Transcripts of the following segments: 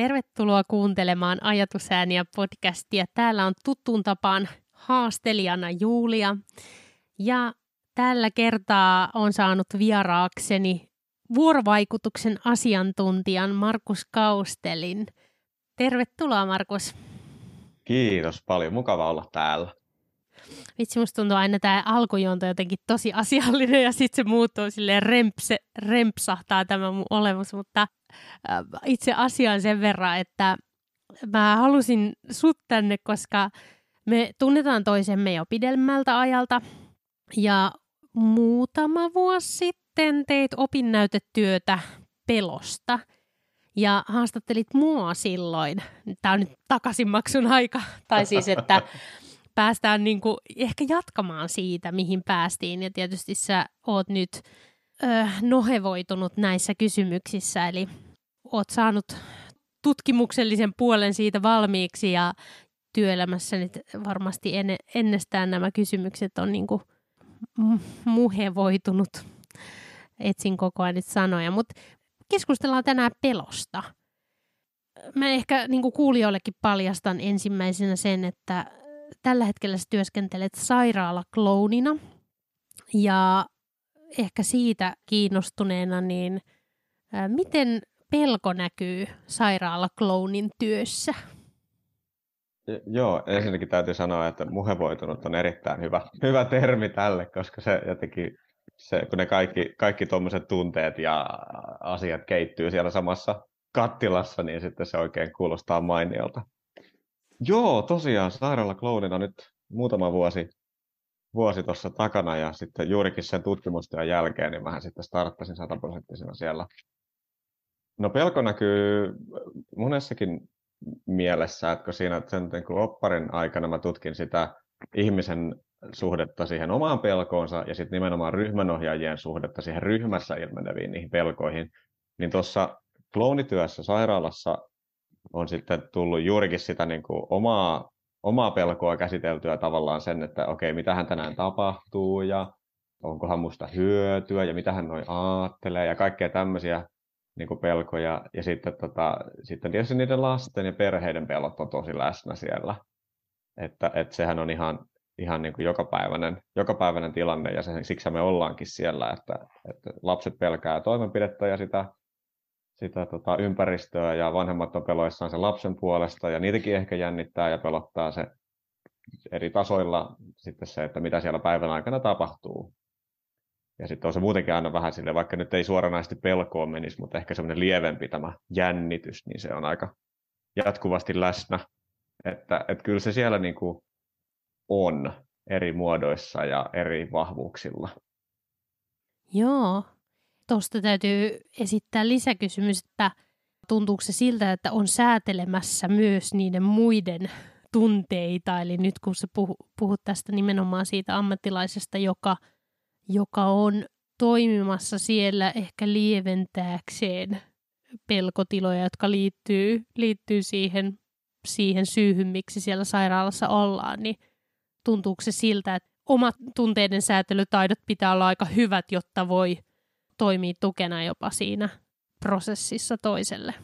Tervetuloa kuuntelemaan Ajatusääniä podcastia. Täällä on tuttuun tapaan haastelijana Julia. Ja tällä kertaa on saanut vieraakseni vuorovaikutuksen asiantuntijan Markus Kaustelin. Tervetuloa Markus. Kiitos paljon, mukava olla täällä. Vitsi, musta tuntuu aina tämä alkujuonto jotenkin tosi asiallinen ja sitten se muuttuu silleen rempse, rempsahtaa tämä mun olemus, mutta äh, itse asiaan sen verran, että mä halusin sut tänne, koska me tunnetaan toisemme jo pidemmältä ajalta ja muutama vuosi sitten teit opinnäytetyötä pelosta ja haastattelit mua silloin. Tämä on nyt takaisinmaksun aika, tai siis että päästään niin kuin ehkä jatkamaan siitä, mihin päästiin. Ja tietysti sä oot nyt ö, nohevoitunut näissä kysymyksissä, eli oot saanut tutkimuksellisen puolen siitä valmiiksi ja työelämässä nyt varmasti en, ennestään nämä kysymykset on niin kuin muhevoitunut. Etsin koko ajan nyt sanoja, mutta keskustellaan tänään pelosta. Mä ehkä niin kuin kuulijoillekin paljastan ensimmäisenä sen, että tällä hetkellä sä työskentelet sairaalaklounina ja ehkä siitä kiinnostuneena, niin miten pelko näkyy sairaalaklounin työssä? Joo, ensinnäkin täytyy sanoa, että muhevoitunut on erittäin hyvä, hyvä termi tälle, koska se jotenkin, se, kun ne kaikki, kaikki tuommoiset tunteet ja asiat keittyy siellä samassa kattilassa, niin sitten se oikein kuulostaa mainiolta. Joo, tosiaan sairaala kloonina nyt muutama vuosi, vuosi tuossa takana ja sitten juurikin sen tutkimustyön jälkeen, niin vähän sitten starttasin sataprosenttisena siellä. No pelko näkyy monessakin mielessä, että kun siinä sen niin kuin opparin aikana mä tutkin sitä ihmisen suhdetta siihen omaan pelkoonsa ja sitten nimenomaan ryhmänohjaajien suhdetta siihen ryhmässä ilmeneviin niihin pelkoihin, niin tuossa kloonityössä sairaalassa on sitten tullut juurikin sitä niin kuin omaa, omaa pelkoa käsiteltyä tavallaan sen, että okei, mitä hän tänään tapahtuu ja onkohan musta hyötyä ja mitä hän noin aattelee ja kaikkea tämmöisiä niin kuin pelkoja. Ja sitten, tota, sitten tietysti niiden lasten ja perheiden pelot on tosi läsnä siellä. Että, että sehän on ihan, ihan niin kuin jokapäiväinen, jokapäiväinen tilanne ja se, siksi me ollaankin siellä, että, että lapset pelkää toimenpidettä ja sitä sitä tota, ympäristöä ja vanhemmat on peloissaan sen lapsen puolesta ja niitäkin ehkä jännittää ja pelottaa se eri tasoilla sitten se, että mitä siellä päivän aikana tapahtuu. Ja sitten on se muutenkin aina vähän sille, vaikka nyt ei suoranaisesti pelkoon menisi, mutta ehkä semmoinen lievempi tämä jännitys, niin se on aika jatkuvasti läsnä. Että, että kyllä se siellä niin kuin on eri muodoissa ja eri vahvuuksilla. Joo, tuosta täytyy esittää lisäkysymys, että tuntuuko se siltä, että on säätelemässä myös niiden muiden tunteita, eli nyt kun sä puhut tästä nimenomaan siitä ammattilaisesta, joka, joka on toimimassa siellä ehkä lieventääkseen pelkotiloja, jotka liittyy, liittyy siihen, siihen syyhyn, miksi siellä sairaalassa ollaan, niin tuntuuko se siltä, että omat tunteiden säätelytaidot pitää olla aika hyvät, jotta voi toimii tukena jopa siinä prosessissa toiselle.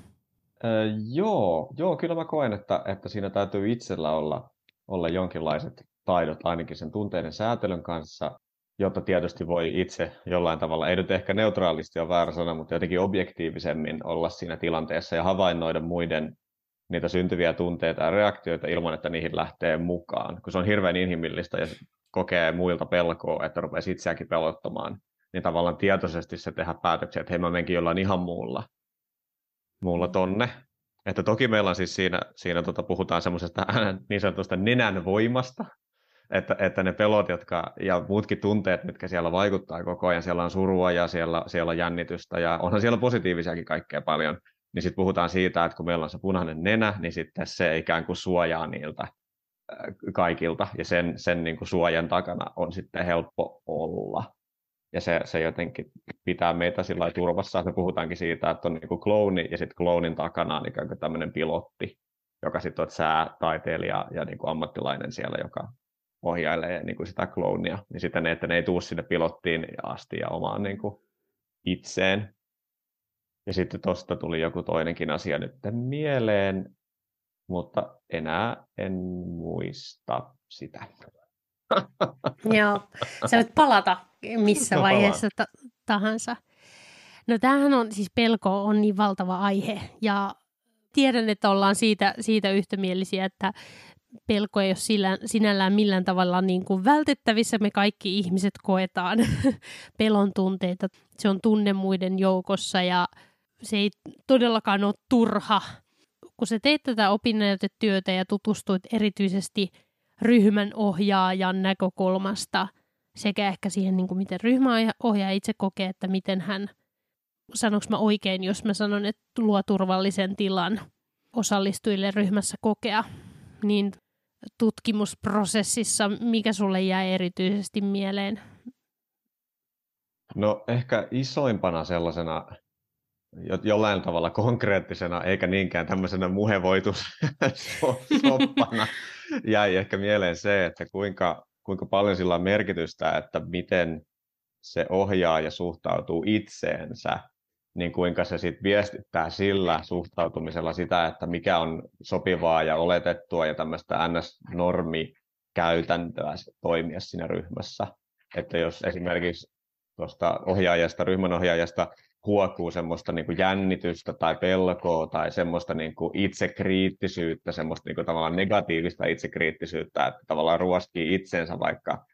Öö, joo, joo, kyllä mä koen, että, että siinä täytyy itsellä olla, olla jonkinlaiset taidot ainakin sen tunteiden säätelyn kanssa, jotta tietysti voi itse jollain tavalla, ei nyt ehkä neutraalisti ole väärä sana, mutta jotenkin objektiivisemmin olla siinä tilanteessa ja havainnoida muiden niitä syntyviä tunteita ja reaktioita ilman, että niihin lähtee mukaan. Kun se on hirveän inhimillistä ja kokee muilta pelkoa, että rupeaa itseäkin pelottamaan, niin tavallaan tietoisesti se tehdä päätöksiä, että hei mä menenkin jollain ihan muulla, muulla tonne. Että toki meillä on siis siinä, siinä tota, puhutaan semmoisesta niin sanotusta nenän voimasta, että, että ne pelot jotka, ja muutkin tunteet, mitkä siellä vaikuttaa koko ajan, siellä on surua ja siellä, siellä on jännitystä ja onhan siellä positiivisiakin kaikkea paljon, niin sitten puhutaan siitä, että kun meillä on se punainen nenä, niin sitten se ikään kuin suojaa niiltä kaikilta ja sen, sen niin kuin suojan takana on sitten helppo olla ja se, se jotenkin pitää meitä sillä turvassa, että puhutaankin siitä, että on niin klooni ja sitten kloonin takana on ikään kuin tämmöinen pilotti, joka sitten on säätaiteilija ja niin kuin ammattilainen siellä, joka ohjailee niin kuin sitä kloonia, niin sitten ne, että ne ei tuu sinne pilottiin asti ja omaan niin kuin itseen. Ja sitten tuosta tuli joku toinenkin asia nyt mieleen, mutta enää en muista sitä. Joo, sä voit palata missä vaiheessa ta- tahansa. No tämähän on, siis pelko on niin valtava aihe ja tiedän, että ollaan siitä, siitä yhtämielisiä, että pelko ei ole sillä, sinällään millään tavalla niin kuin vältettävissä. Me kaikki ihmiset koetaan pelon tunteita. Se on tunne muiden joukossa ja se ei todellakaan ole turha. Kun sä teet tätä opinnäytetyötä ja tutustuit erityisesti ryhmän ohjaajan näkökulmasta sekä ehkä siihen, niin kuin miten ryhmäohjaaja itse kokee, että miten hän, sanoks mä oikein, jos mä sanon, että luo turvallisen tilan osallistujille ryhmässä kokea, niin tutkimusprosessissa, mikä sulle jäi erityisesti mieleen? No ehkä isoimpana sellaisena jollain tavalla konkreettisena, eikä niinkään tämmöisenä muhevoitussoppana jäi ehkä mieleen se, että kuinka, kuinka paljon sillä on merkitystä, että miten se ohjaa ja suhtautuu itseensä niin kuinka se sitten viestittää sillä suhtautumisella sitä, että mikä on sopivaa ja oletettua ja tämmöistä NS-normikäytäntöä toimia siinä ryhmässä. Että jos esimerkiksi tuosta ohjaajasta, ryhmänohjaajasta huokuu semmoista niin kuin jännitystä tai pelkoa tai semmoista niin kuin itsekriittisyyttä, semmoista niin kuin tavallaan negatiivista itsekriittisyyttä, että tavallaan ruoskii itsensä vaikka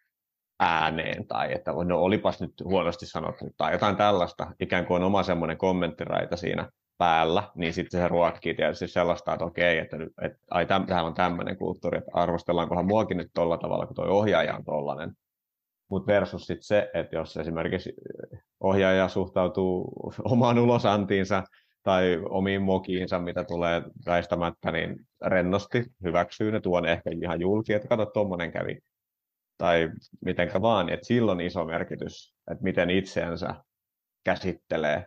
ääneen tai että no olipas nyt huonosti sanottu tai jotain tällaista, ikään kuin on oma semmoinen kommenttiraita siinä päällä, niin sitten se ruokkii tietysti sellaista, että okei, että, että ai, täm, tämähän on tämmöinen kulttuuri, että arvostellaankohan muakin nyt tolla tavalla, kun tuo ohjaaja on tollainen. Mutta versus sitten se, että jos esimerkiksi ohjaaja suhtautuu omaan ulosantiinsa tai omiin mokiinsa, mitä tulee väistämättä, niin rennosti hyväksyy ne, tuon ehkä ihan julki, että kato, tuommoinen kävi tai mitenkä vaan, että sillä on iso merkitys, että miten itseänsä käsittelee.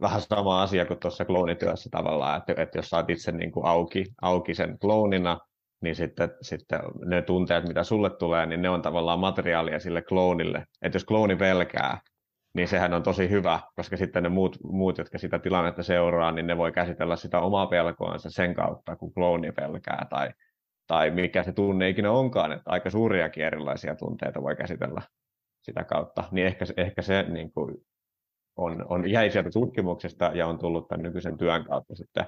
Vähän sama asia kuin tuossa kloonityössä tavallaan, että, että jos saat itse niin kuin auki, auki sen kloonina, niin sitten, sitten ne tunteet, mitä sulle tulee, niin ne on tavallaan materiaalia sille kloonille. Että jos klooni pelkää, niin sehän on tosi hyvä, koska sitten ne muut, muut, jotka sitä tilannetta seuraa, niin ne voi käsitellä sitä omaa pelkoansa sen kautta, kun klooni pelkää tai tai mikä se tunne ikinä onkaan, että aika suuriakin erilaisia tunteita voi käsitellä sitä kautta, niin ehkä, ehkä se niin kuin on, on, jäi sieltä tutkimuksesta ja on tullut tämän nykyisen työn kautta sitten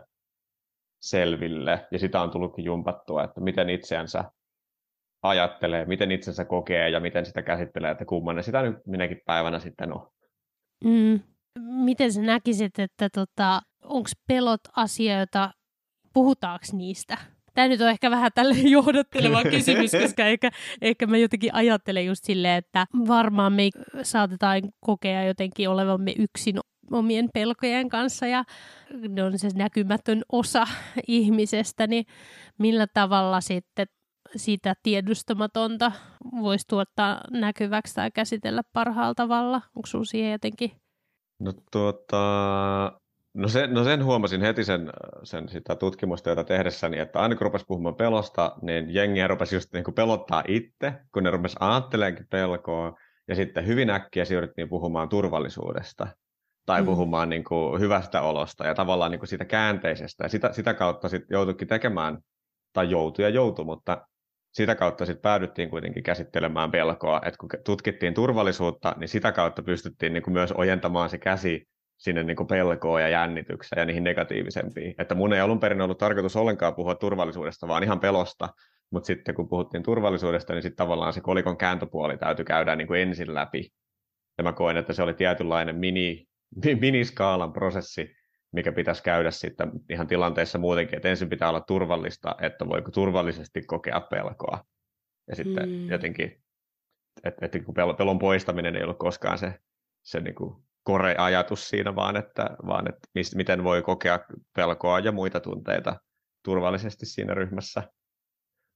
selville, ja sitä on tullutkin jumpattua, että miten itseänsä ajattelee, miten itsensä kokee ja miten sitä käsittelee, että kummanen sitä nyt minäkin päivänä sitten on. Mm. Miten sä näkisit, että tota, onko pelot asioita, puhutaanko niistä? Tämä nyt on ehkä vähän tälle johdatteleva kysymys, koska ehkä, ehkä mä jotenkin ajattelen just silleen, että varmaan me saatetaan kokea jotenkin olevamme yksin omien pelkojen kanssa ja ne on se näkymätön osa ihmisestä, niin millä tavalla sitten sitä tiedustamatonta voisi tuottaa näkyväksi tai käsitellä parhaalla tavalla? Onko sinulla siihen jotenkin? No tuota, No, se, no sen huomasin heti sen, sen sitä tutkimustyötä tehdessäni, että aina kun rupesi puhumaan pelosta, niin jengiä rupesi just niin kuin pelottaa itse, kun ne rupesi ajattelemaan pelkoa, ja sitten hyvin äkkiä siirryttiin puhumaan turvallisuudesta tai mm. puhumaan niin kuin hyvästä olosta ja tavallaan niin kuin siitä käänteisestä. Ja sitä, sitä kautta sitten joutuikin tekemään, tai joutui ja joutui, mutta sitä kautta sitten päädyttiin kuitenkin käsittelemään pelkoa, että kun tutkittiin turvallisuutta, niin sitä kautta pystyttiin niin kuin myös ojentamaan se käsi sinne niin kuin pelkoon ja jännitykseen ja niihin negatiivisempiin. Että mun ei alun perin ollut tarkoitus ollenkaan puhua turvallisuudesta, vaan ihan pelosta, mutta sitten kun puhuttiin turvallisuudesta, niin sitten tavallaan se kolikon kääntöpuoli täytyy käydä niin kuin ensin läpi. Ja mä koen, että se oli tietynlainen mini, miniskaalan prosessi, mikä pitäisi käydä sitten ihan tilanteessa muutenkin, että ensin pitää olla turvallista, että voiko turvallisesti kokea pelkoa. Ja sitten hmm. jotenkin, että, että pelon poistaminen ei ollut koskaan se, se niin kuin kore-ajatus siinä, vaan että, vaan että mist, miten voi kokea pelkoa ja muita tunteita turvallisesti siinä ryhmässä.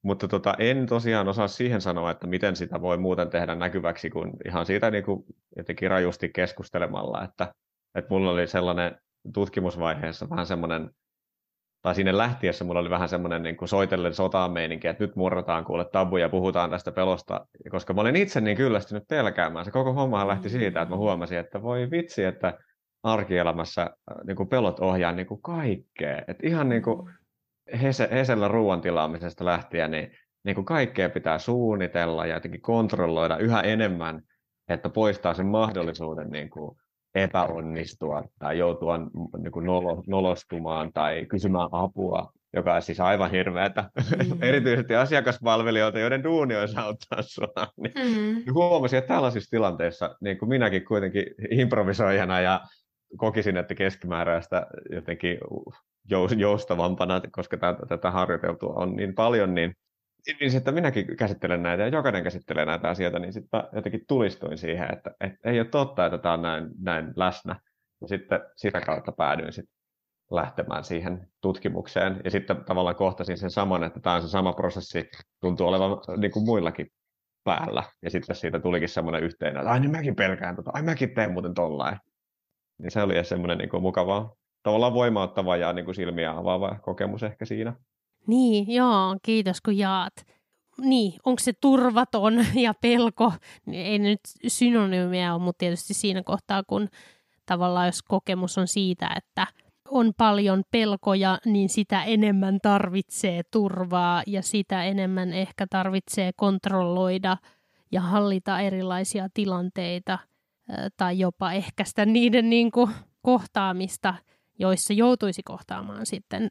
Mutta tota, en tosiaan osaa siihen sanoa, että miten sitä voi muuten tehdä näkyväksi kuin ihan siitä niin kuin jotenkin rajusti keskustelemalla. Että, että mulla oli sellainen tutkimusvaiheessa vähän semmoinen tai sinne lähtiessä mulla oli vähän semmoinen niin kuin soitellen sotaan meininki, että nyt murrataan kuule tabuja ja puhutaan tästä pelosta, koska mä olin itse niin kyllästynyt pelkäämään. Se koko homma lähti siitä, että mä huomasin, että voi vitsi, että arkielämässä äh, niin kuin pelot ohjaa niin kuin kaikkea. Et ihan niin kuin hese, hesellä ruoan tilaamisesta lähtien, niin, niin kuin kaikkea pitää suunnitella ja jotenkin kontrolloida yhä enemmän, että poistaa sen mahdollisuuden niin kuin epäonnistua tai joutua niin kuin nolo, nolostumaan tai kysymään apua, joka on siis aivan hirveätä. Mm. Erityisesti asiakaspalvelijoilta, joiden duuni olisi auttaa sinua. Niin mm. Huomasin, että tällaisissa tilanteissa niin kuin minäkin kuitenkin improvisoijana ja kokisin, että keskimääräistä jotenkin joustavampana, koska tätä harjoiteltua on niin paljon, niin, niin sitten minäkin käsittelen näitä ja jokainen käsittelee näitä asioita, niin sitten jotenkin tulistuin siihen, että, että ei ole totta, että tämä on näin, näin läsnä. Ja sitten sitä kautta päädyin sitten lähtemään siihen tutkimukseen. Ja sitten tavallaan kohtasin sen saman, että tämä on se sama prosessi, tuntuu olevan niin kuin muillakin päällä. Ja sitten siitä tulikin semmoinen yhteinen, että ai niin mäkin pelkään tota, ai mäkin teen muuten tollain. Niin se oli semmoinen niin kuin mukava, tavallaan voimauttava ja niin kuin silmiä avaava kokemus ehkä siinä. Niin, joo, kiitos kun jaat. Niin, onko se turvaton ja pelko, ei nyt synonyymiä ole, mutta tietysti siinä kohtaa, kun tavallaan jos kokemus on siitä, että on paljon pelkoja, niin sitä enemmän tarvitsee turvaa ja sitä enemmän ehkä tarvitsee kontrolloida ja hallita erilaisia tilanteita tai jopa ehkäistä niiden niin kuin kohtaamista, joissa joutuisi kohtaamaan sitten,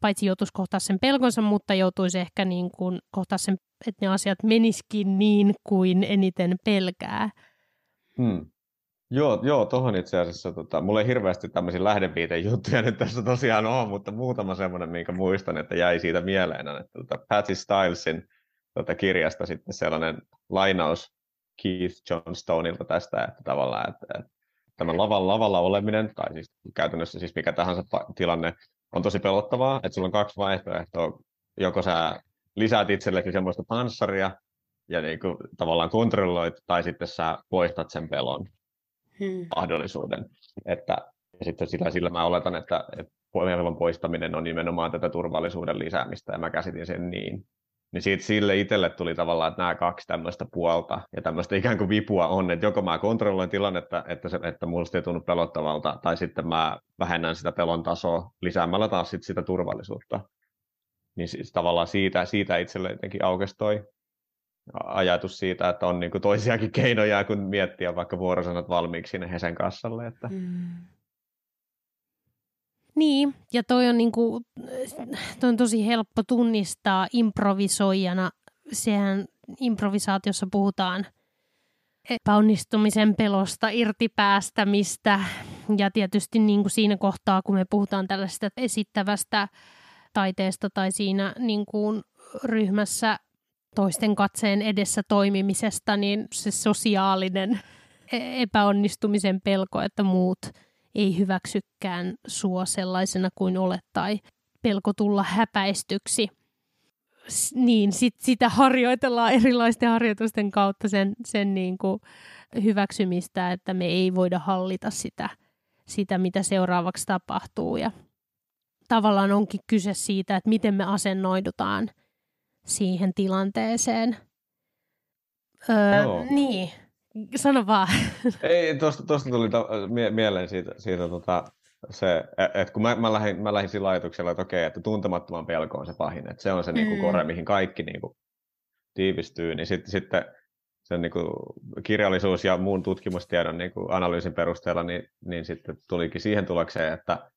paitsi joutuisi kohtaa sen pelkonsa, mutta joutuisi ehkä niin kuin kohtaa sen, että ne asiat menisikin niin kuin eniten pelkää. Hmm. Joo, joo tuohon itse asiassa, tota, mulla ei hirveästi tämmöisiä lähdeviiteen juttuja nyt tässä tosiaan ole, mutta muutama semmoinen, minkä muistan, että jäi siitä mieleen, että tota, Patty Stylesin tota, kirjasta sitten sellainen lainaus Keith Johnstonilta tästä, että tavallaan, että, että tämä lavan, lavalla oleminen, tai siis käytännössä siis mikä tahansa tilanne, on tosi pelottavaa, että sulla on kaksi vaihtoehtoa, joko sä lisäät itsellesi semmoista panssaria, ja niin kuin tavallaan kontrolloit, tai sitten sä poistat sen pelon hmm. mahdollisuuden. Että, ja sitten sillä, sillä mä oletan, että, että pelon poistaminen on nimenomaan tätä turvallisuuden lisäämistä, ja mä käsitin sen niin. Niin siitä sille itselle tuli tavallaan, että nämä kaksi tämmöistä puolta ja tämmöistä ikään kuin vipua on, että joko mä kontrolloin tilannetta, että, se, että musta ei tunnu pelottavalta, tai sitten mä vähennän sitä pelon tasoa lisäämällä taas sit sitä turvallisuutta. Niin siis tavallaan siitä, siitä itselle jotenkin aukesi toi ajatus siitä, että on niinku toisiakin keinoja kuin miettiä vaikka vuorosanat valmiiksi sinne Hesen kassalle. Että... Mm. Niin, ja toi on, niinku, toi on tosi helppo tunnistaa improvisoijana. Sehän improvisaatiossa puhutaan epäonnistumisen pelosta, irtipäästämistä ja tietysti niin kuin siinä kohtaa, kun me puhutaan tällaista esittävästä taiteesta tai siinä niin kuin ryhmässä toisten katseen edessä toimimisesta, niin se sosiaalinen e- epäonnistumisen pelko, että muut – ei hyväksykään sua sellaisena kuin olet tai pelko tulla häpäistyksi. Niin, sit, sitä harjoitellaan erilaisten harjoitusten kautta sen, sen niin kuin hyväksymistä, että me ei voida hallita sitä, sitä, mitä seuraavaksi tapahtuu. Ja tavallaan onkin kyse siitä, että miten me asennoidutaan siihen tilanteeseen. Öö, Niin, Sano vaan. Ei, tuosta, tuosta tuli ta- mie- mieleen siitä, siitä tota, se, että kun mä, mä, lähdin, mä lähdin sillä ajatuksella, että okei, että tuntemattoman pelko on se pahin, että se on se niinku mm. niin kuin kore, mihin kaikki niin kuin, tiivistyy, niin sitten, sitten sen niin kuin, kirjallisuus ja muun tutkimustiedon niin kuin, analyysin perusteella, niin, niin sitten tulikin siihen tulokseen, että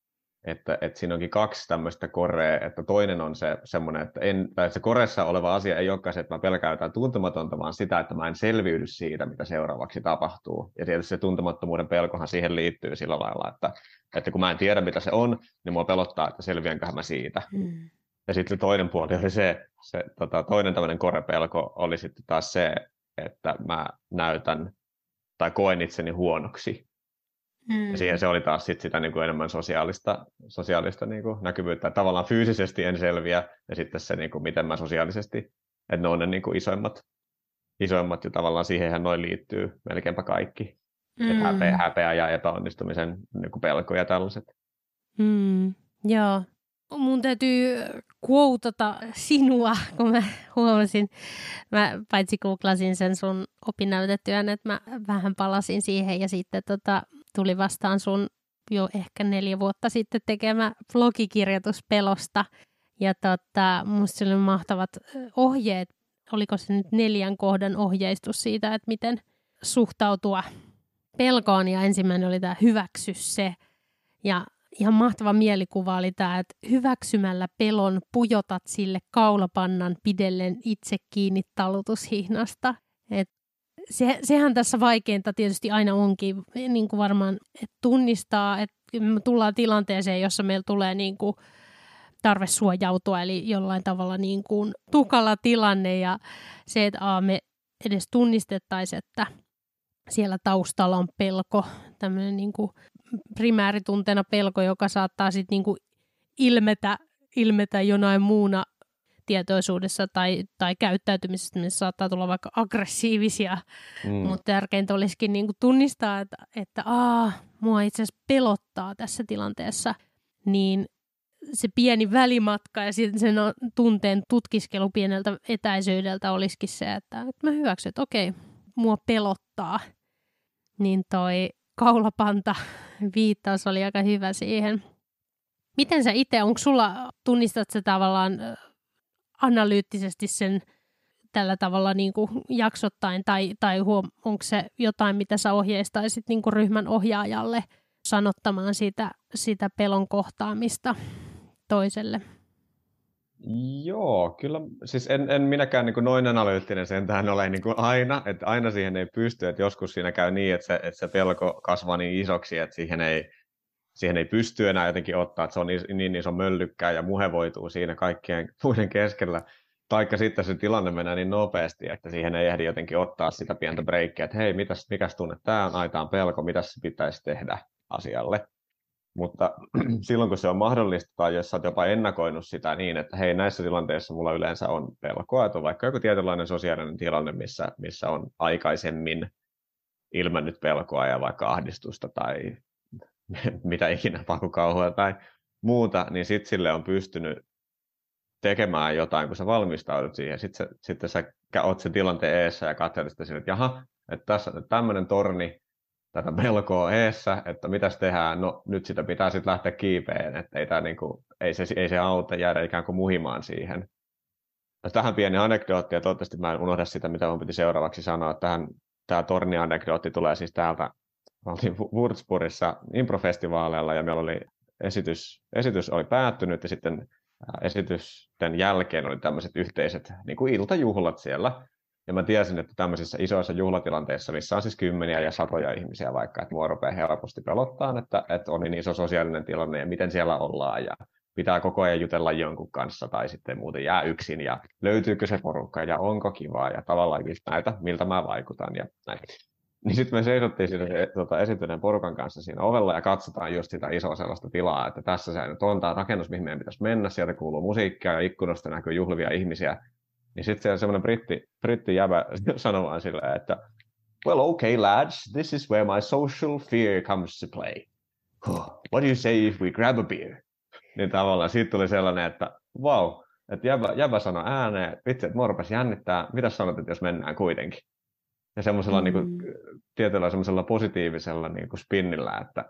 että, että siinä onkin kaksi tämmöistä korea, että toinen on se semmoinen, että, en, tai että se koreessa oleva asia ei olekaan se, että mä pelkään jotain tuntematonta, vaan sitä, että mä en selviydy siitä, mitä seuraavaksi tapahtuu. Ja tietysti se tuntemattomuuden pelkohan siihen liittyy sillä lailla, että, että kun mä en tiedä, mitä se on, niin mua pelottaa, että selviänköhän mä siitä. Mm. Ja sitten toinen puoli oli se, se tota, toinen tämmöinen korepelko oli sitten taas se, että mä näytän tai koen itseni huonoksi Mm. Ja siihen se oli taas sit sitä niin kuin enemmän sosiaalista, sosiaalista niin kuin näkyvyyttä. Tavallaan fyysisesti en selviä, ja sitten se, niin kuin, miten mä sosiaalisesti, että ne on ne niin kuin isoimmat, isoimmat, ja tavallaan siihen noin liittyy melkeinpä kaikki. Mm. häpeä, häpeä ja epäonnistumisen niin kuin pelko ja tällaiset. Mm. Joo. Mun täytyy quotata sinua, kun mä huomasin, mä paitsi googlasin sen sun opinnäytetyön, että mä vähän palasin siihen ja sitten tota, tuli vastaan sun jo ehkä neljä vuotta sitten tekemä vlogikirjoitus pelosta. Ja tota, musta oli mahtavat ohjeet, oliko se nyt neljän kohdan ohjeistus siitä, että miten suhtautua pelkoon. Ja ensimmäinen oli tämä hyväksy se. Ja ihan mahtava mielikuva oli tämä, että hyväksymällä pelon pujotat sille kaulapannan pidellen itse kiinni talutushihnasta. Et se, sehän tässä vaikeinta tietysti aina onkin, niin kuin varmaan että tunnistaa, että me tullaan tilanteeseen, jossa meillä tulee niin kuin tarve suojautua, eli jollain tavalla niin kuin tukala tilanne ja se, että a, me edes tunnistettaisiin, että siellä taustalla on pelko, tämmöinen niin kuin primääritunteena pelko, joka saattaa sitten niin kuin ilmetä, ilmetä jonain muuna tietoisuudessa tai, tai käyttäytymisessä, missä saattaa tulla vaikka aggressiivisia, mm. mutta tärkeintä olisikin niin kuin tunnistaa, että, että Aa, mua itse asiassa pelottaa tässä tilanteessa, niin se pieni välimatka ja sitten sen tunteen tutkiskelu pieneltä etäisyydeltä olisikin se, että, että mä hyväksyn, että okei, mua pelottaa. Niin toi kaulapanta viittaus oli aika hyvä siihen. Miten sä itse, onko sulla, tunnistat sä tavallaan analyyttisesti sen tällä tavalla niin kuin jaksottain, tai, tai huom, onko se jotain, mitä sä ohjeistaisit niin kuin ryhmän ohjaajalle sanottamaan sitä, sitä pelon kohtaamista toiselle? Joo, kyllä. Siis en, en minäkään niin kuin noin analyyttinen sentään ole niin kuin aina, että aina siihen ei pysty, että joskus siinä käy niin, että se, että se pelko kasvaa niin isoksi, että siihen ei, siihen ei pysty enää jotenkin ottaa, että se on niin iso möllykkää ja muhevoituu siinä kaikkien muiden keskellä. Taikka sitten se tilanne menee niin nopeasti, että siihen ei ehdi jotenkin ottaa sitä pientä breikkiä, että hei, mitäs, mikäs tunne tämä on, aitaan pelko, mitä se pitäisi tehdä asialle. Mutta silloin kun se on mahdollista tai jos olet jopa ennakoinut sitä niin, että hei näissä tilanteissa mulla yleensä on pelkoa, että on vaikka joku tietynlainen sosiaalinen tilanne, missä, missä on aikaisemmin ilmennyt pelkoa ja vaikka ahdistusta tai mitä ikinä pakukauhua tai muuta, niin sitten sille on pystynyt tekemään jotain, kun sä valmistaudut siihen. Sitten sä, sitten sä oot sen tilanteen eessä ja katselet sitä sinne, että jaha, että tässä on tämmöinen torni, tätä melkoa eessä, että mitäs tehdään, no nyt sitä pitää sitten lähteä kiipeen, että ei, tää niinku, ei, se, ei se auta jäädä ikään kuin muhimaan siihen. Tähän pieni anekdootti, ja toivottavasti mä en unohda sitä, mitä mun piti seuraavaksi sanoa. Tähän, tämä torni-anekdootti tulee siis täältä, mä olin Würzburgissa improfestivaaleilla, ja meillä oli esitys, esitys oli päättynyt, ja sitten esitysten jälkeen oli tämmöiset yhteiset niin kuin iltajuhlat siellä, ja mä tiesin, että tämmöisissä isoissa juhlatilanteissa, missä on siis kymmeniä ja satoja ihmisiä vaikka, että mua rupeaa helposti pelottaa, että, että on niin iso sosiaalinen tilanne ja miten siellä ollaan ja pitää koko ajan jutella jonkun kanssa tai sitten muuten jää yksin ja löytyykö se porukka ja onko kivaa ja tavallaan näitä, miltä mä vaikutan ja näin. Niin sitten me seisottiin siinä tuota, esityneen porukan kanssa siinä ovella ja katsotaan just sitä isoa sellaista tilaa, että tässä se nyt on tämä rakennus, mihin meidän pitäisi mennä, sieltä kuuluu musiikkia ja ikkunasta näkyy juhlivia ihmisiä niin sitten siellä semmoinen britti, britti jäbä sanomaan silleen, että well, okay lads, this is where my social fear comes to play. What do you say if we grab a beer? Niin tavallaan siitä tuli sellainen, että wow, että jäbä, jäbä sanoi ääneen, vitsi, että morpas jännittää, mitä sanot, että jos mennään kuitenkin? Ja semmoisella niin mm. niin kuin, tietyllä semmoisella positiivisella niin kuin spinnillä, että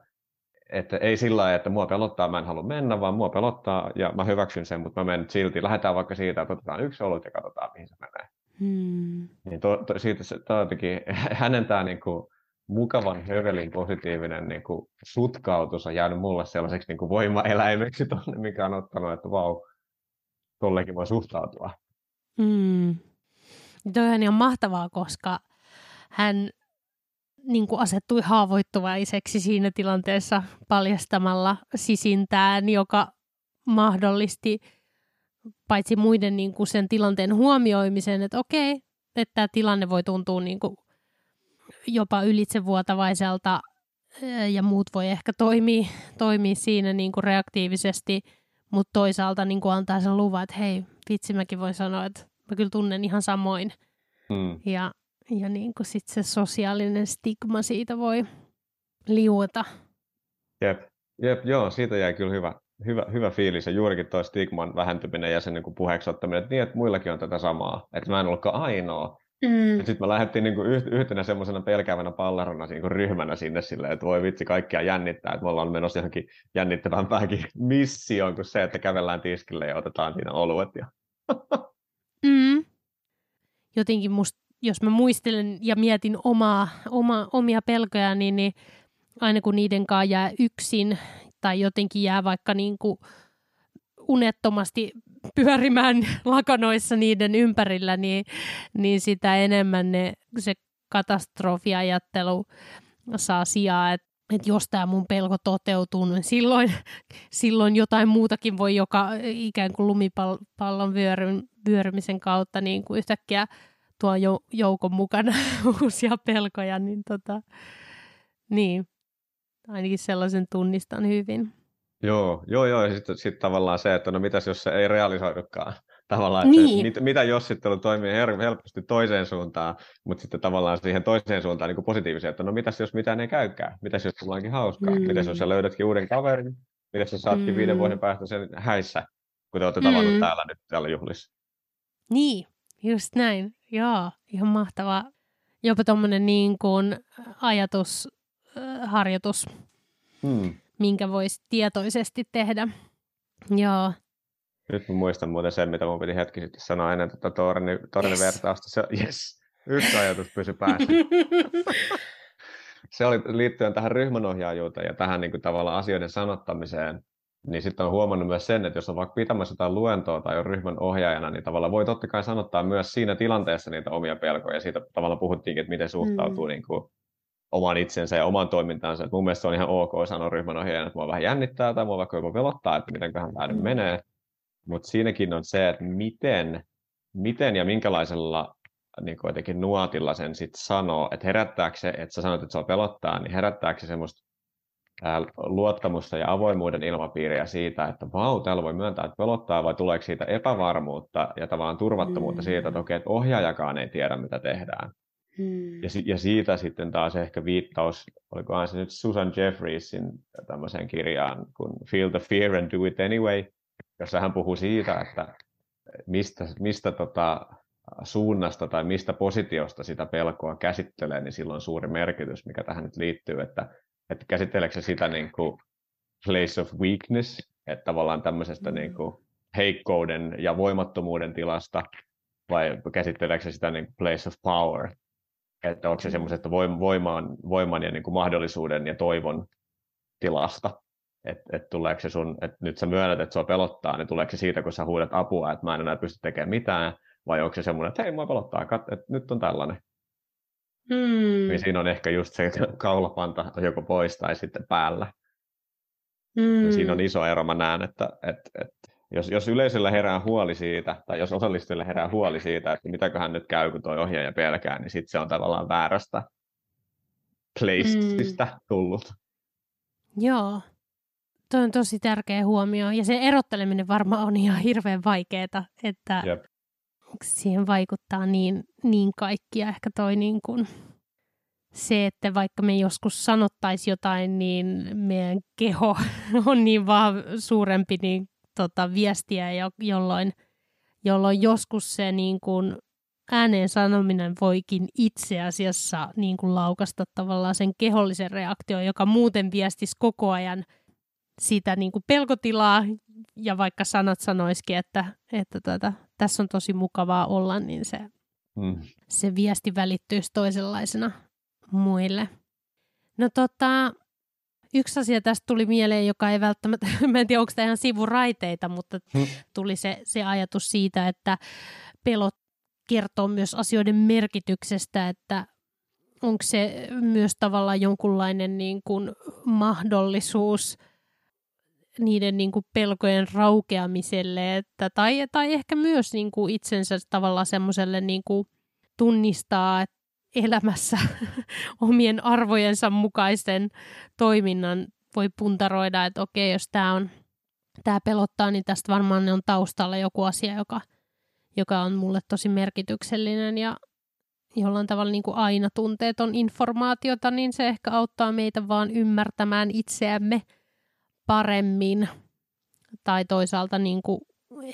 että ei sillä lailla, että mua pelottaa, mä en halua mennä, vaan mua pelottaa ja mä hyväksyn sen, mutta mä menen silti. Lähdetään vaikka siitä, että otetaan yksi olut ja katsotaan, mihin se menee. Hmm. Niin to, to, siitä se, to, jotenkin, hänen tämä niinku, mukavan hövelin positiivinen niinku, sutkautus on jäänyt mulle sellaiseksi niinku, voimaeläimeksi tonne, mikä on ottanut, että vau, tollekin voi suhtautua. Hmm. Toi on ihan mahtavaa, koska hän niin kuin asettui haavoittuvaiseksi siinä tilanteessa paljastamalla sisintään, joka mahdollisti paitsi muiden niin kuin sen tilanteen huomioimisen, että okei, että tämä tilanne voi tuntua niin kuin jopa ylitsevuotavaiselta ja muut voi ehkä toimia, toimia siinä niin kuin reaktiivisesti, mutta toisaalta niin kuin antaa sen luvan, että hei, vitsi mäkin voin sanoa, että mä kyllä tunnen ihan samoin. Mm. Ja ja niin kuin sit se sosiaalinen stigma siitä voi liuota. Jep, jep joo, siitä jäi kyllä hyvä, hyvä, hyvä fiilis ja juurikin tuo stigman vähentyminen ja sen niin puheeksi ottaminen, että niin, että muillakin on tätä samaa, että mä en ollutkaan ainoa, Mm. Sitten me lähdettiin niin kuin yhtenä semmoisena pelkäävänä pallerona niin ryhmänä sinne silleen, että voi vitsi kaikkia jännittää, että me ollaan menossa johonkin jännittävämpääkin missioon kuin se, että kävellään tiskille ja otetaan siinä oluet. Ja... mm. Jotenkin musta, jos mä muistelen ja mietin omaa, oma, omia pelkoja, niin, niin aina kun niiden kanssa jää yksin tai jotenkin jää vaikka niin kuin unettomasti pyörimään lakanoissa niiden ympärillä, niin, niin sitä enemmän ne, se katastrofiajattelu saa sijaa, että että jos tämä mun pelko toteutuu, niin silloin, silloin jotain muutakin voi joka ikään kuin lumipallon vyörymisen kautta niin kuin yhtäkkiä tuo joukon mukana uusia pelkoja, niin, tota, niin ainakin sellaisen tunnistan hyvin. Joo, joo, joo. ja sitten sit tavallaan se, että no mitäs jos se ei realisoidukaan. Tavallaan, että niin. mit, mitä jos sitten toimii helposti toiseen suuntaan, mutta sitten tavallaan siihen toiseen suuntaan niin kuin positiivisia, että no mitäs jos mitään ei käykään, mitäs jos tullaankin hauskaa, mm. mitäs jos sä löydätkin uuden kaverin, mitäs jos saatkin mm. viiden vuoden päästä sen häissä, kun te olette mm. tavannut täällä nyt täällä juhlissa. Niin, just näin. Joo, ihan mahtava. Jopa tuommoinen niin kuin ajatusharjoitus. Hmm minkä voisi tietoisesti tehdä. Joo. Nyt mä muistan muuten sen, mitä mun piti hetki sitten sanoa ennen tuota torni, tornivertausta. Se, yes, yksi ajatus pysyi päässä. se oli liittyen tähän ryhmänohjaajuuteen ja tähän niin kuin, tavallaan asioiden sanottamiseen. Niin sitten on huomannut myös sen, että jos on vaikka pitämässä jotain luentoa tai on ryhmän ohjaajana, niin tavallaan voi totta kai sanottaa myös siinä tilanteessa niitä omia pelkoja. Siitä tavallaan puhuttiinkin, että miten suhtautuu mm. niin kuin, oman itsensä ja oman toimintansa. Et mun mielestä se on ihan ok sanoa ryhmän ohjaajan, että mua vähän jännittää tai mua vaikka jopa pelottaa, että mitenköhän tämä nyt mm. menee. Mutta siinäkin on se, että miten, miten ja minkälaisella niin jotenkin nuotilla sen sitten sanoo, että herättääkö se, että sä sanot, että se on pelottaa, niin herättääkö se semmoista luottamusta ja avoimuuden ilmapiiriä siitä, että vau, täällä voi myöntää, että pelottaa, vai tuleeko siitä epävarmuutta ja tavallaan turvattomuutta mm. siitä, että okei, että ohjaajakaan ei tiedä, mitä tehdään. Hmm. Ja, ja siitä sitten taas ehkä viittaus, olikohan se nyt Susan Jeffreysin tämmöiseen kirjaan kuin Feel the Fear and Do It Anyway, jossa hän puhuu siitä, että mistä, mistä tota suunnasta tai mistä positiosta sitä pelkoa käsittelee, niin silloin suuri merkitys, mikä tähän nyt liittyy, että, että käsitteleekö se sitä niin kuin place of weakness, että tavallaan tämmöisestä mm. niin kuin heikkouden ja voimattomuuden tilasta, vai käsitteleekö se sitä niin kuin place of power, että onko se mm. semmoisesta voiman, voiman ja niin kuin mahdollisuuden ja toivon tilasta, että et tuleeko se sun, että nyt sä myönnät, että sua pelottaa, niin tuleeko se siitä, kun sä huudat apua, että mä en enää pysty tekemään mitään, vai onko se semmoinen, että hei, mua pelottaa, kat, että nyt on tällainen. Hmm. Niin siinä on ehkä just se kaulapanta joko pois tai sitten päällä. Hmm. Ja siinä on iso ero, mä näen, että, että, että jos, jos yleisöllä herää huoli siitä, tai jos osallistujille herää huoli siitä, että mitäköhän nyt käy, kun tuo ohjaaja pelkää, niin sitten se on tavallaan väärästä placesta mm. tullut. Joo, tuo on tosi tärkeä huomio. Ja se erotteleminen varmaan on ihan hirveän vaikeaa, että Jep. Siihen vaikuttaa niin, niin kaikkia. Ehkä toi niin kuin se, että vaikka me joskus sanottaisiin jotain, niin meidän keho on niin vaan suurempi, niin tota, viestiä, jo, jolloin, jolloin joskus se niin kuin ääneen sanominen voikin itse asiassa niin kuin laukasta tavallaan sen kehollisen reaktion, joka muuten viestisi koko ajan sitä niin kuin pelkotilaa, ja vaikka sanat sanoisikin, että, että tota, tässä on tosi mukavaa olla, niin se, mm. se viesti välittyisi toisenlaisena muille. No tota, Yksi asia tästä tuli mieleen, joka ei välttämättä, mä en tiedä onko tämä ihan sivuraiteita, mutta hmm. tuli se, se ajatus siitä, että pelot kertoo myös asioiden merkityksestä, että onko se myös tavallaan jonkunlainen niin kuin mahdollisuus niiden niin kuin pelkojen raukeamiselle, että, tai, tai ehkä myös niin kuin itsensä tavallaan semmoiselle niin kuin tunnistaa, elämässä omien arvojensa mukaisen toiminnan voi puntaroida, että okei, jos tämä on tämä pelottaa, niin tästä varmaan on taustalla joku asia, joka, joka on mulle tosi merkityksellinen ja jollain tavalla niin kuin aina tunteeton informaatiota, niin se ehkä auttaa meitä vaan ymmärtämään itseämme paremmin. Tai toisaalta niin kuin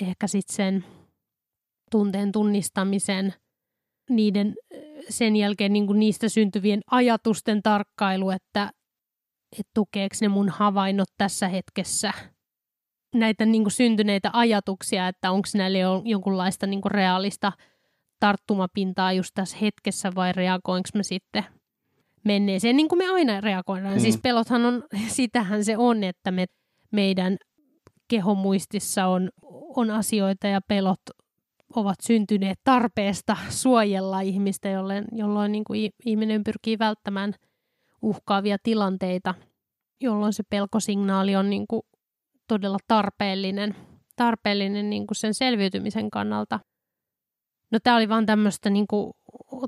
ehkä sitten sen tunteen tunnistamisen – niiden sen jälkeen niin kuin niistä syntyvien ajatusten tarkkailu, että, että tukeeko ne mun havainnot tässä hetkessä näitä niin kuin syntyneitä ajatuksia, että onko näille jonkunlaista niin kuin reaalista tarttumapintaa just tässä hetkessä vai reagoinko mä sitten menneeseen, niin kuin me aina reagoidaan. Mm. Siis pelothan on, sitähän se on, että me, meidän kehomuistissa on, on asioita ja pelot ovat syntyneet tarpeesta suojella ihmistä, jolloin, jolloin niin kuin ihminen pyrkii välttämään uhkaavia tilanteita, jolloin se pelkosignaali on niin kuin todella tarpeellinen, tarpeellinen niin kuin sen selviytymisen kannalta. No tämä oli vaan tämmöistä niin kuin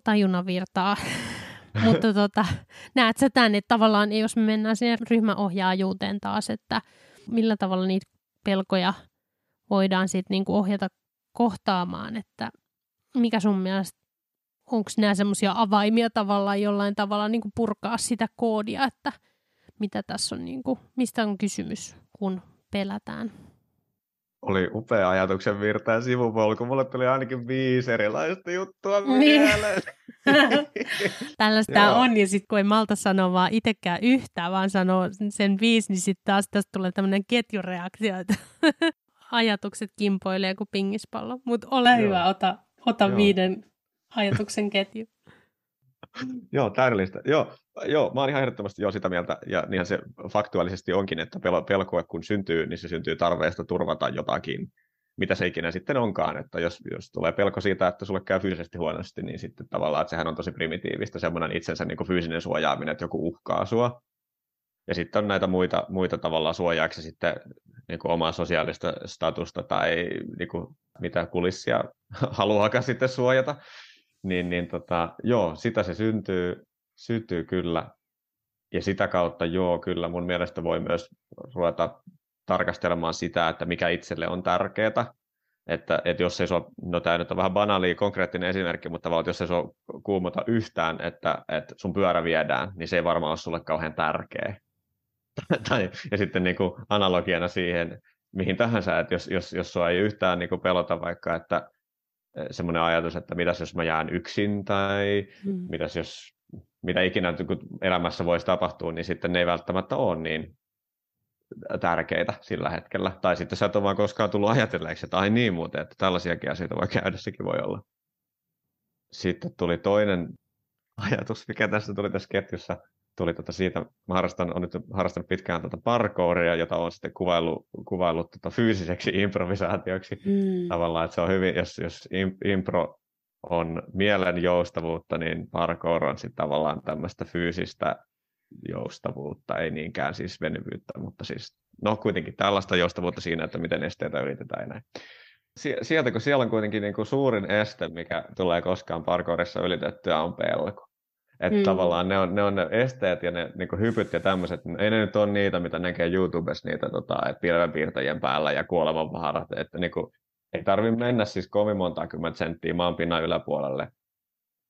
tajunnavirtaa, mutta tota, näet sä tämän, että tavallaan jos me mennään sinne ryhmäohjaajuuteen taas, että millä tavalla niitä pelkoja voidaan sitten niin ohjata kohtaamaan, että mikä sun mielestä, onko nämä semmoisia avaimia tavallaan jollain tavalla niin kuin purkaa sitä koodia, että mitä tässä on, niin kuin, mistä on kysymys, kun pelätään. Oli upea ajatuksen virta ja sivupolku. Mulle tuli ainakin viisi erilaista juttua niin. mieleen. Tällaista on, ja sitten kun ei malta sanoa vaan itsekään yhtään, vaan sanoo sen viisi, niin sitten taas tästä tulee tämmöinen ketjureaktio, että ajatukset kimpoilee kuin pingispallo. Mutta ole Joo. hyvä, ota, ota Joo. viiden ajatuksen ketju. Joo, täydellistä. Joo, joo, mä oon ihan ehdottomasti jo sitä mieltä, ja niinhän se faktuaalisesti onkin, että pel- pelkoa kun syntyy, niin se syntyy tarveesta turvata jotakin, mitä se ikinä sitten onkaan. Että jos, jos tulee pelko siitä, että sulle käy fyysisesti huonosti, niin sitten tavallaan, että sehän on tosi primitiivistä, semmoinen itsensä niin kuin fyysinen suojaaminen, että joku uhkaa sua. Ja sitten on näitä muita, muita tavallaan suojaaksi sitten niin kuin omaa sosiaalista statusta tai niin kuin mitä kulissia haluaakaan sitten suojata. Niin, niin tota, joo, sitä se syntyy, syntyy kyllä. Ja sitä kautta joo, kyllä mun mielestä voi myös ruveta tarkastelemaan sitä, että mikä itselle on tärkeää. Että, että jos ei sua, no tämä nyt on vähän banaali konkreettinen esimerkki, mutta vaan, jos ei sua kuumota yhtään, että, että sun pyörä viedään, niin se ei varmaan ole sulle kauhean tärkeä. tai, ja sitten niin kuin analogiana siihen, mihin tahansa, että jos, jos, jos sua ei yhtään niin kuin pelota vaikka, että semmoinen ajatus, että mitäs jos mä jään yksin tai mm. mitäs jos, mitä ikinä elämässä voisi tapahtua, niin sitten ne ei välttämättä ole niin tärkeitä sillä hetkellä. Tai sitten sä et ole vaan koskaan tullut ajatelleeksi, että ai niin muuten, että tällaisiakin asioita voi käydä, sekin voi olla. Sitten tuli toinen ajatus, mikä tässä tuli tässä ketjussa, tuli tota siitä, mä harrastan, on nyt harrastanut pitkään tota parkouria, jota on sitten kuvaillut, kuvaillut tota fyysiseksi improvisaatioksi. Mm. Tavallaan, että se on hyvin, jos, jos impro on mielen joustavuutta, niin parkour on sitten tavallaan tämmöistä fyysistä joustavuutta, ei niinkään siis venyvyyttä, mutta siis no kuitenkin tällaista joustavuutta siinä, että miten esteitä ylitetään ja näin. Sieltä, kun siellä on kuitenkin niin kuin suurin este, mikä tulee koskaan parkourissa ylitettyä, on pelko. Että mm. tavallaan ne on, ne on ne esteet ja ne niin hypyt ja tämmöiset, ei ne nyt ole niitä, mitä näkee YouTubessa, niitä tota, pilvenpiirtäjien päällä ja kuolemanvaarat, että niin kuin, ei tarvitse mennä siis kovin monta kymmentä senttiä maanpinnan yläpuolelle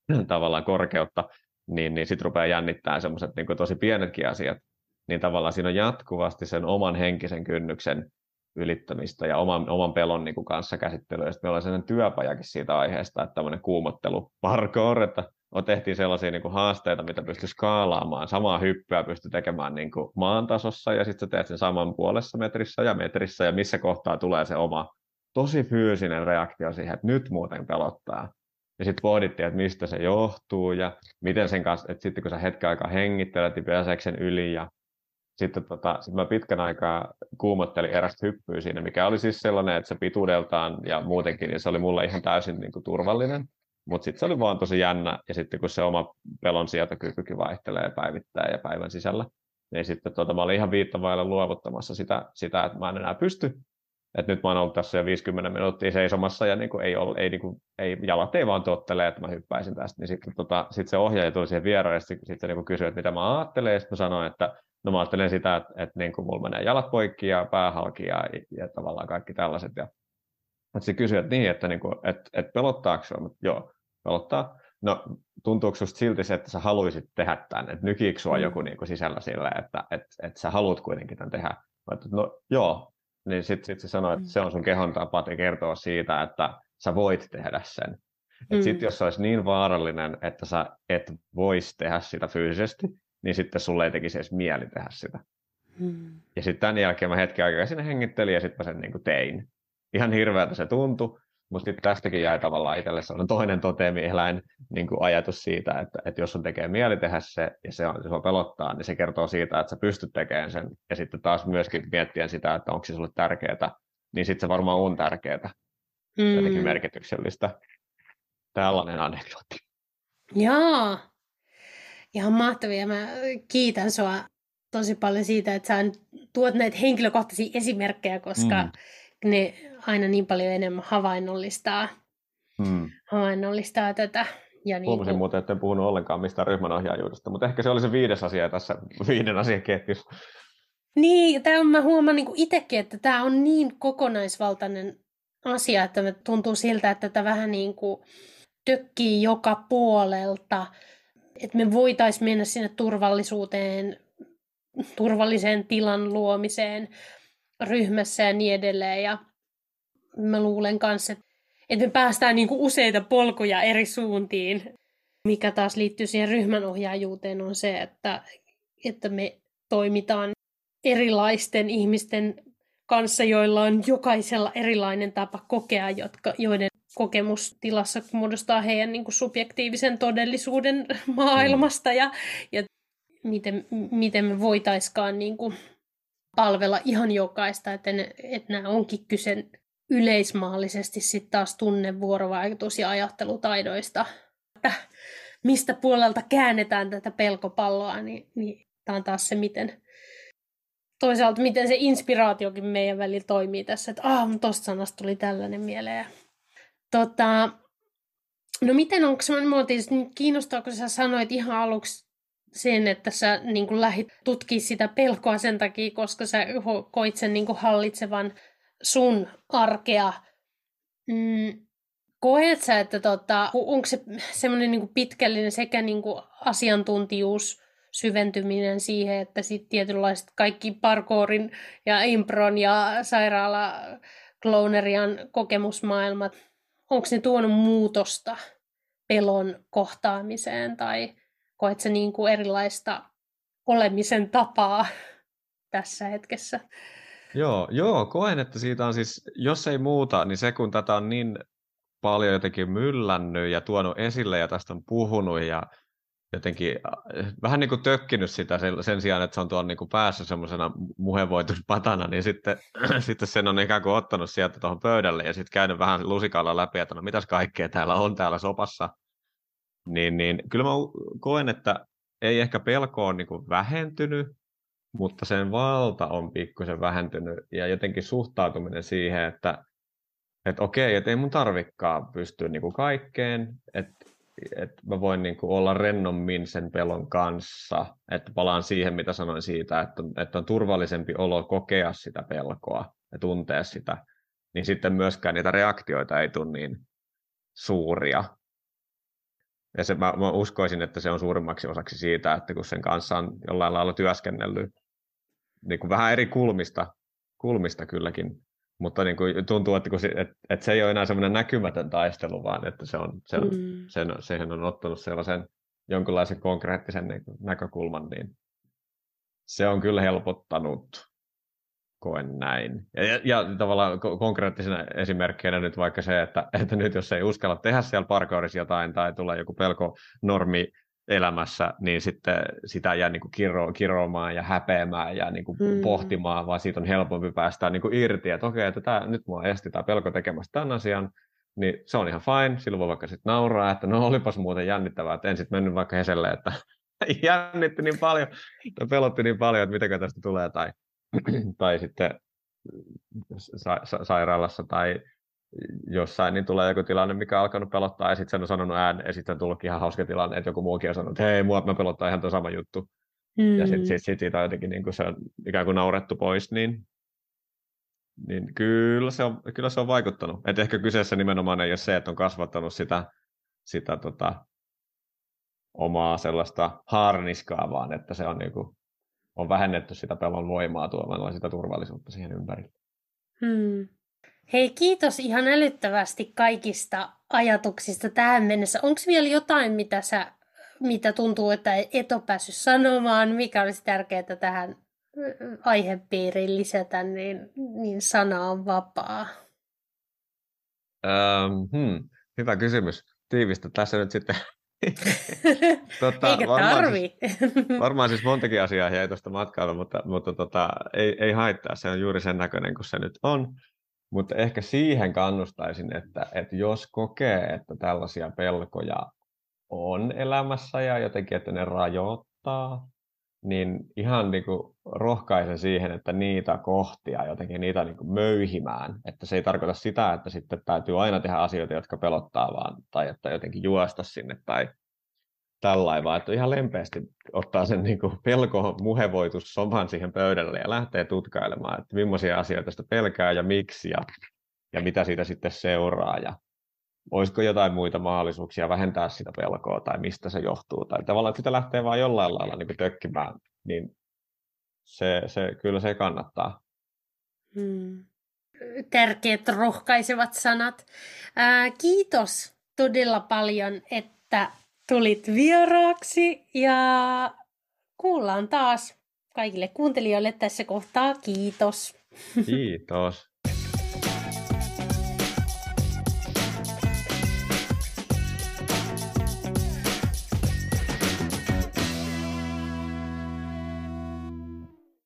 tavallaan korkeutta, niin, niin sitten rupeaa jännittää semmoiset niin tosi pienetkin asiat, niin tavallaan siinä on jatkuvasti sen oman henkisen kynnyksen ylittämistä ja oman, oman pelon niin kuin kanssa käsittelyä. Ja sitten meillä on sellainen työpajakin siitä aiheesta, että tämmöinen kuumottelu parkour, että on tehtiin sellaisia niin kuin haasteita, mitä pystyy skaalaamaan. Samaa hyppyä pystyy tekemään niin kuin maan tasossa ja sitten teet sen saman puolessa metrissä ja metrissä ja missä kohtaa tulee se oma tosi fyysinen reaktio siihen, että nyt muuten pelottaa. Ja sitten pohdittiin, että mistä se johtuu ja miten sen kanssa, että sitten kun sä hetken aikaa hengittelet, niin pääseekö sen yli ja sitten tota, sit mä pitkän aikaa kuumottelin erästä hyppyä siinä, mikä oli siis sellainen, että se pituudeltaan ja muutenkin, niin se oli mulle ihan täysin niin kuin turvallinen. Mutta sitten se oli vaan tosi jännä, ja sitten kun se oma pelon sietokykykin vaihtelee päivittäin ja päivän sisällä, niin sitten tota, mä olin ihan viittavailla luovuttamassa sitä, sitä, että mä en enää pysty. Et nyt mä oon ollut tässä jo 50 minuuttia seisomassa, ja niin kuin ei, ole, ei, niin kuin, ei, jalat ei vaan tottele, että mä hyppäisin tästä. Niin sitten tota, sit se ohjaaja tuli siihen vieraan, ja sitten sit se niin kysyi, että mitä mä ajattelen, ja sitten mä sanoin, että no mä ajattelen sitä, että, että niin kuin mulla menee jalat poikki ja pää halki ja, ja tavallaan kaikki tällaiset. Ja, että se kysyi, että niin, että, niin kuin, että, että pelottaako se, mutta joo, pelottaa. No tuntuuko sinusta silti se, että sä haluaisit tehdä tämän, että nykiikö sua mm. joku niin kuin sisällä sille, että, että, että sä haluat kuitenkin tämän tehdä? Että, no joo, niin sitten sit se sanoi, että mm. se on sun kehon tapa kertoa siitä, että sä voit tehdä sen. Mm. Sitten jos se olisi niin vaarallinen, että sä et voisi tehdä sitä fyysisesti, niin sitten sulle ei tekisi edes mieli tehdä sitä. Mm. Ja sitten tämän jälkeen mä hetken aikaa sinne hengittelin ja sitten mä sen niin kuin tein. Ihan hirveältä se tuntui, mutta sitten tästäkin jäi tavallaan itselle sellainen toinen toteemieläin niin kuin ajatus siitä, että, että jos on tekee mieli tehdä se ja se on, se on pelottaa, niin se kertoo siitä, että sä pystyt tekemään sen. Ja sitten taas myöskin miettien sitä, että onko se sulle tärkeää, niin sitten se varmaan on tärkeää, mm. jotenkin merkityksellistä. Tällainen anekdootti. Joo, ihan mahtavia. Mä kiitän sua tosi paljon siitä, että sä tuot näitä henkilökohtaisia esimerkkejä, koska mm ne aina niin paljon enemmän havainnollistaa, hmm. havainnollistaa tätä. Ja niin Huomasin kuin... muuten, että en puhunut ollenkaan mistään ryhmänohjaajuudesta, mutta ehkä se oli se viides asia tässä viiden asian ketjussa. Niin, tämä mä huomaan niin itsekin, että tämä on niin kokonaisvaltainen asia, että tuntuu siltä, että tätä vähän niin kuin tökkii joka puolelta, että me voitaisiin mennä sinne turvallisuuteen, turvalliseen tilan luomiseen, ryhmässä ja niin edelleen. Ja mä luulen kanssa, että, me päästään niin kuin useita polkuja eri suuntiin. Mikä taas liittyy siihen ryhmänohjaajuuteen on se, että, että me toimitaan erilaisten ihmisten kanssa, joilla on jokaisella erilainen tapa kokea, jotka, joiden kokemustilassa muodostaa heidän niin kuin subjektiivisen todellisuuden maailmasta ja, ja miten, miten me voitaiskaan niin kuin palvella ihan jokaista, että, ne, että nämä onkin kyse yleismaallisesti sitten taas tunne, vuorovaikutus ja ajattelutaidoista, että mistä puolelta käännetään tätä pelkopalloa, niin, niin tämä on taas se, miten toisaalta miten se inspiraatiokin meidän välillä toimii tässä, että ah, tuosta sanasta tuli tällainen mieleen. Tota, no miten, onko semmoinen, mua tietysti kiinnostaa, kun sä sanoit ihan aluksi sen, että sä niin kuin lähdit tutkimaan sitä pelkoa sen takia, koska sä koit sen niin hallitsevan sun arkea. Mm, koet sä, että tota, onko se semmoinen niin pitkällinen sekä niin kuin asiantuntijuus, syventyminen siihen, että sitten tietynlaiset kaikki parkourin ja impron ja sairaala klonerian kokemusmaailmat, onko ne tuonut muutosta pelon kohtaamiseen tai koet se niin kuin erilaista olemisen tapaa tässä hetkessä? Joo, joo, koen, että siitä on siis, jos ei muuta, niin se kun tätä on niin paljon jotenkin myllännyt ja tuonut esille ja tästä on puhunut ja jotenkin äh, vähän niin kuin tökkinyt sitä sen, sen sijaan, että se on tuolla niin kuin päässä semmoisena muhevoituspatana, niin sitten, sitten sen on ikään kuin ottanut sieltä tuohon pöydälle ja sitten käynyt vähän lusikalla läpi, että no mitäs kaikkea täällä on täällä sopassa. Niin, niin kyllä mä koen, että ei ehkä pelko ole niin kuin vähentynyt, mutta sen valta on pikkusen vähentynyt ja jotenkin suhtautuminen siihen, että, että okei, että ei mun tarvikkaa pystyä niin kuin kaikkeen, että, että mä voin niin kuin olla rennommin sen pelon kanssa, että palaan siihen, mitä sanoin siitä, että, että on turvallisempi olo kokea sitä pelkoa ja tuntea sitä, niin sitten myöskään niitä reaktioita ei tule niin suuria, ja se, mä, mä uskoisin, että se on suurimmaksi osaksi siitä, että kun sen kanssa on jollain lailla työskennellyt niin kuin vähän eri kulmista, kulmista kylläkin, mutta niin kuin tuntuu, että, kun se, että, että se ei ole enää semmoinen näkymätön taistelu, vaan että se on, se on, mm. sen, siihen on ottanut sellaisen jonkinlaisen konkreettisen niin näkökulman, niin se on kyllä helpottanut koen näin. Ja, ja, tavallaan konkreettisena esimerkkinä nyt vaikka se, että, että nyt jos ei uskalla tehdä siellä parkourissa jotain tai tulee joku pelko normi elämässä, niin sitten sitä jää niin kuin kiro, kiroamaan ja häpeämään ja niin kuin mm. pohtimaan, vaan siitä on helpompi päästä niin kuin irti, että okei, että tämä, nyt mua esti tämä pelko tekemästä tämän asian, niin se on ihan fine, silloin voi vaikka sitten nauraa, että no olipas muuten jännittävää, että en sitten mennyt vaikka Heselle, että jännitti niin paljon, tai pelotti niin paljon, että mitäkö tästä tulee, tai tai sitten sa- sa- sairaalassa tai jossain, niin tulee joku tilanne, mikä on alkanut pelottaa, ja sitten sen on sanonut ään, ja sitten on tullutkin ihan hauska tilanne, että joku muukin on sanonut, että hei, mua mä pelottaa ihan tuo sama juttu. Mm. Ja sitten sit, sit siitä on jotenkin niin kuin se on ikään kuin naurettu pois, niin, niin kyllä, se on, kyllä se on vaikuttanut. Et ehkä kyseessä nimenomaan ei ole se, että on kasvattanut sitä, sitä tota, omaa sellaista haarniskaa, vaan että se on niin kuin on vähennetty sitä pelon voimaa tuomalla sitä turvallisuutta siihen ympärille. Hmm. Hei, kiitos ihan älyttävästi kaikista ajatuksista tähän mennessä. Onko vielä jotain, mitä, sä, mitä tuntuu, että et ole päässyt sanomaan, mikä olisi tärkeää tähän aihepiiriin lisätä, niin, niin sana on vapaa? Um, hmm, hyvä kysymys. Tiivistä tässä nyt sitten. tota, Eikä varmaan tarvi. Siis, varmaan siis montakin asiaa jäi tuosta matkailla, mutta, mutta tota, ei, ei haittaa. Se on juuri sen näköinen kuin se nyt on. Mutta ehkä siihen kannustaisin, että, että jos kokee, että tällaisia pelkoja on elämässä ja jotenkin, että ne rajoittaa, niin ihan niin kuin rohkaisen siihen, että niitä kohtia jotenkin niitä niin kuin möyhimään. Että se ei tarkoita sitä, että sitten täytyy aina tehdä asioita, jotka pelottaa vaan, tai että jotenkin juosta sinne tai tällainen, vaan että ihan lempeästi ottaa sen niin kuin pelko muhevoitus soman siihen pöydälle ja lähtee tutkailemaan, että millaisia asioita sitä pelkää ja miksi ja, ja mitä siitä sitten seuraa ja olisiko jotain muita mahdollisuuksia vähentää sitä pelkoa tai mistä se johtuu. Tai tavallaan, että sitä lähtee vaan jollain lailla niin tökkimään, niin se, se, kyllä se kannattaa. Hmm. Tärkeät rohkaisevat sanat. Ää, kiitos todella paljon, että tulit vieraaksi ja kuullaan taas kaikille kuuntelijoille tässä kohtaa. Kiitos. Kiitos.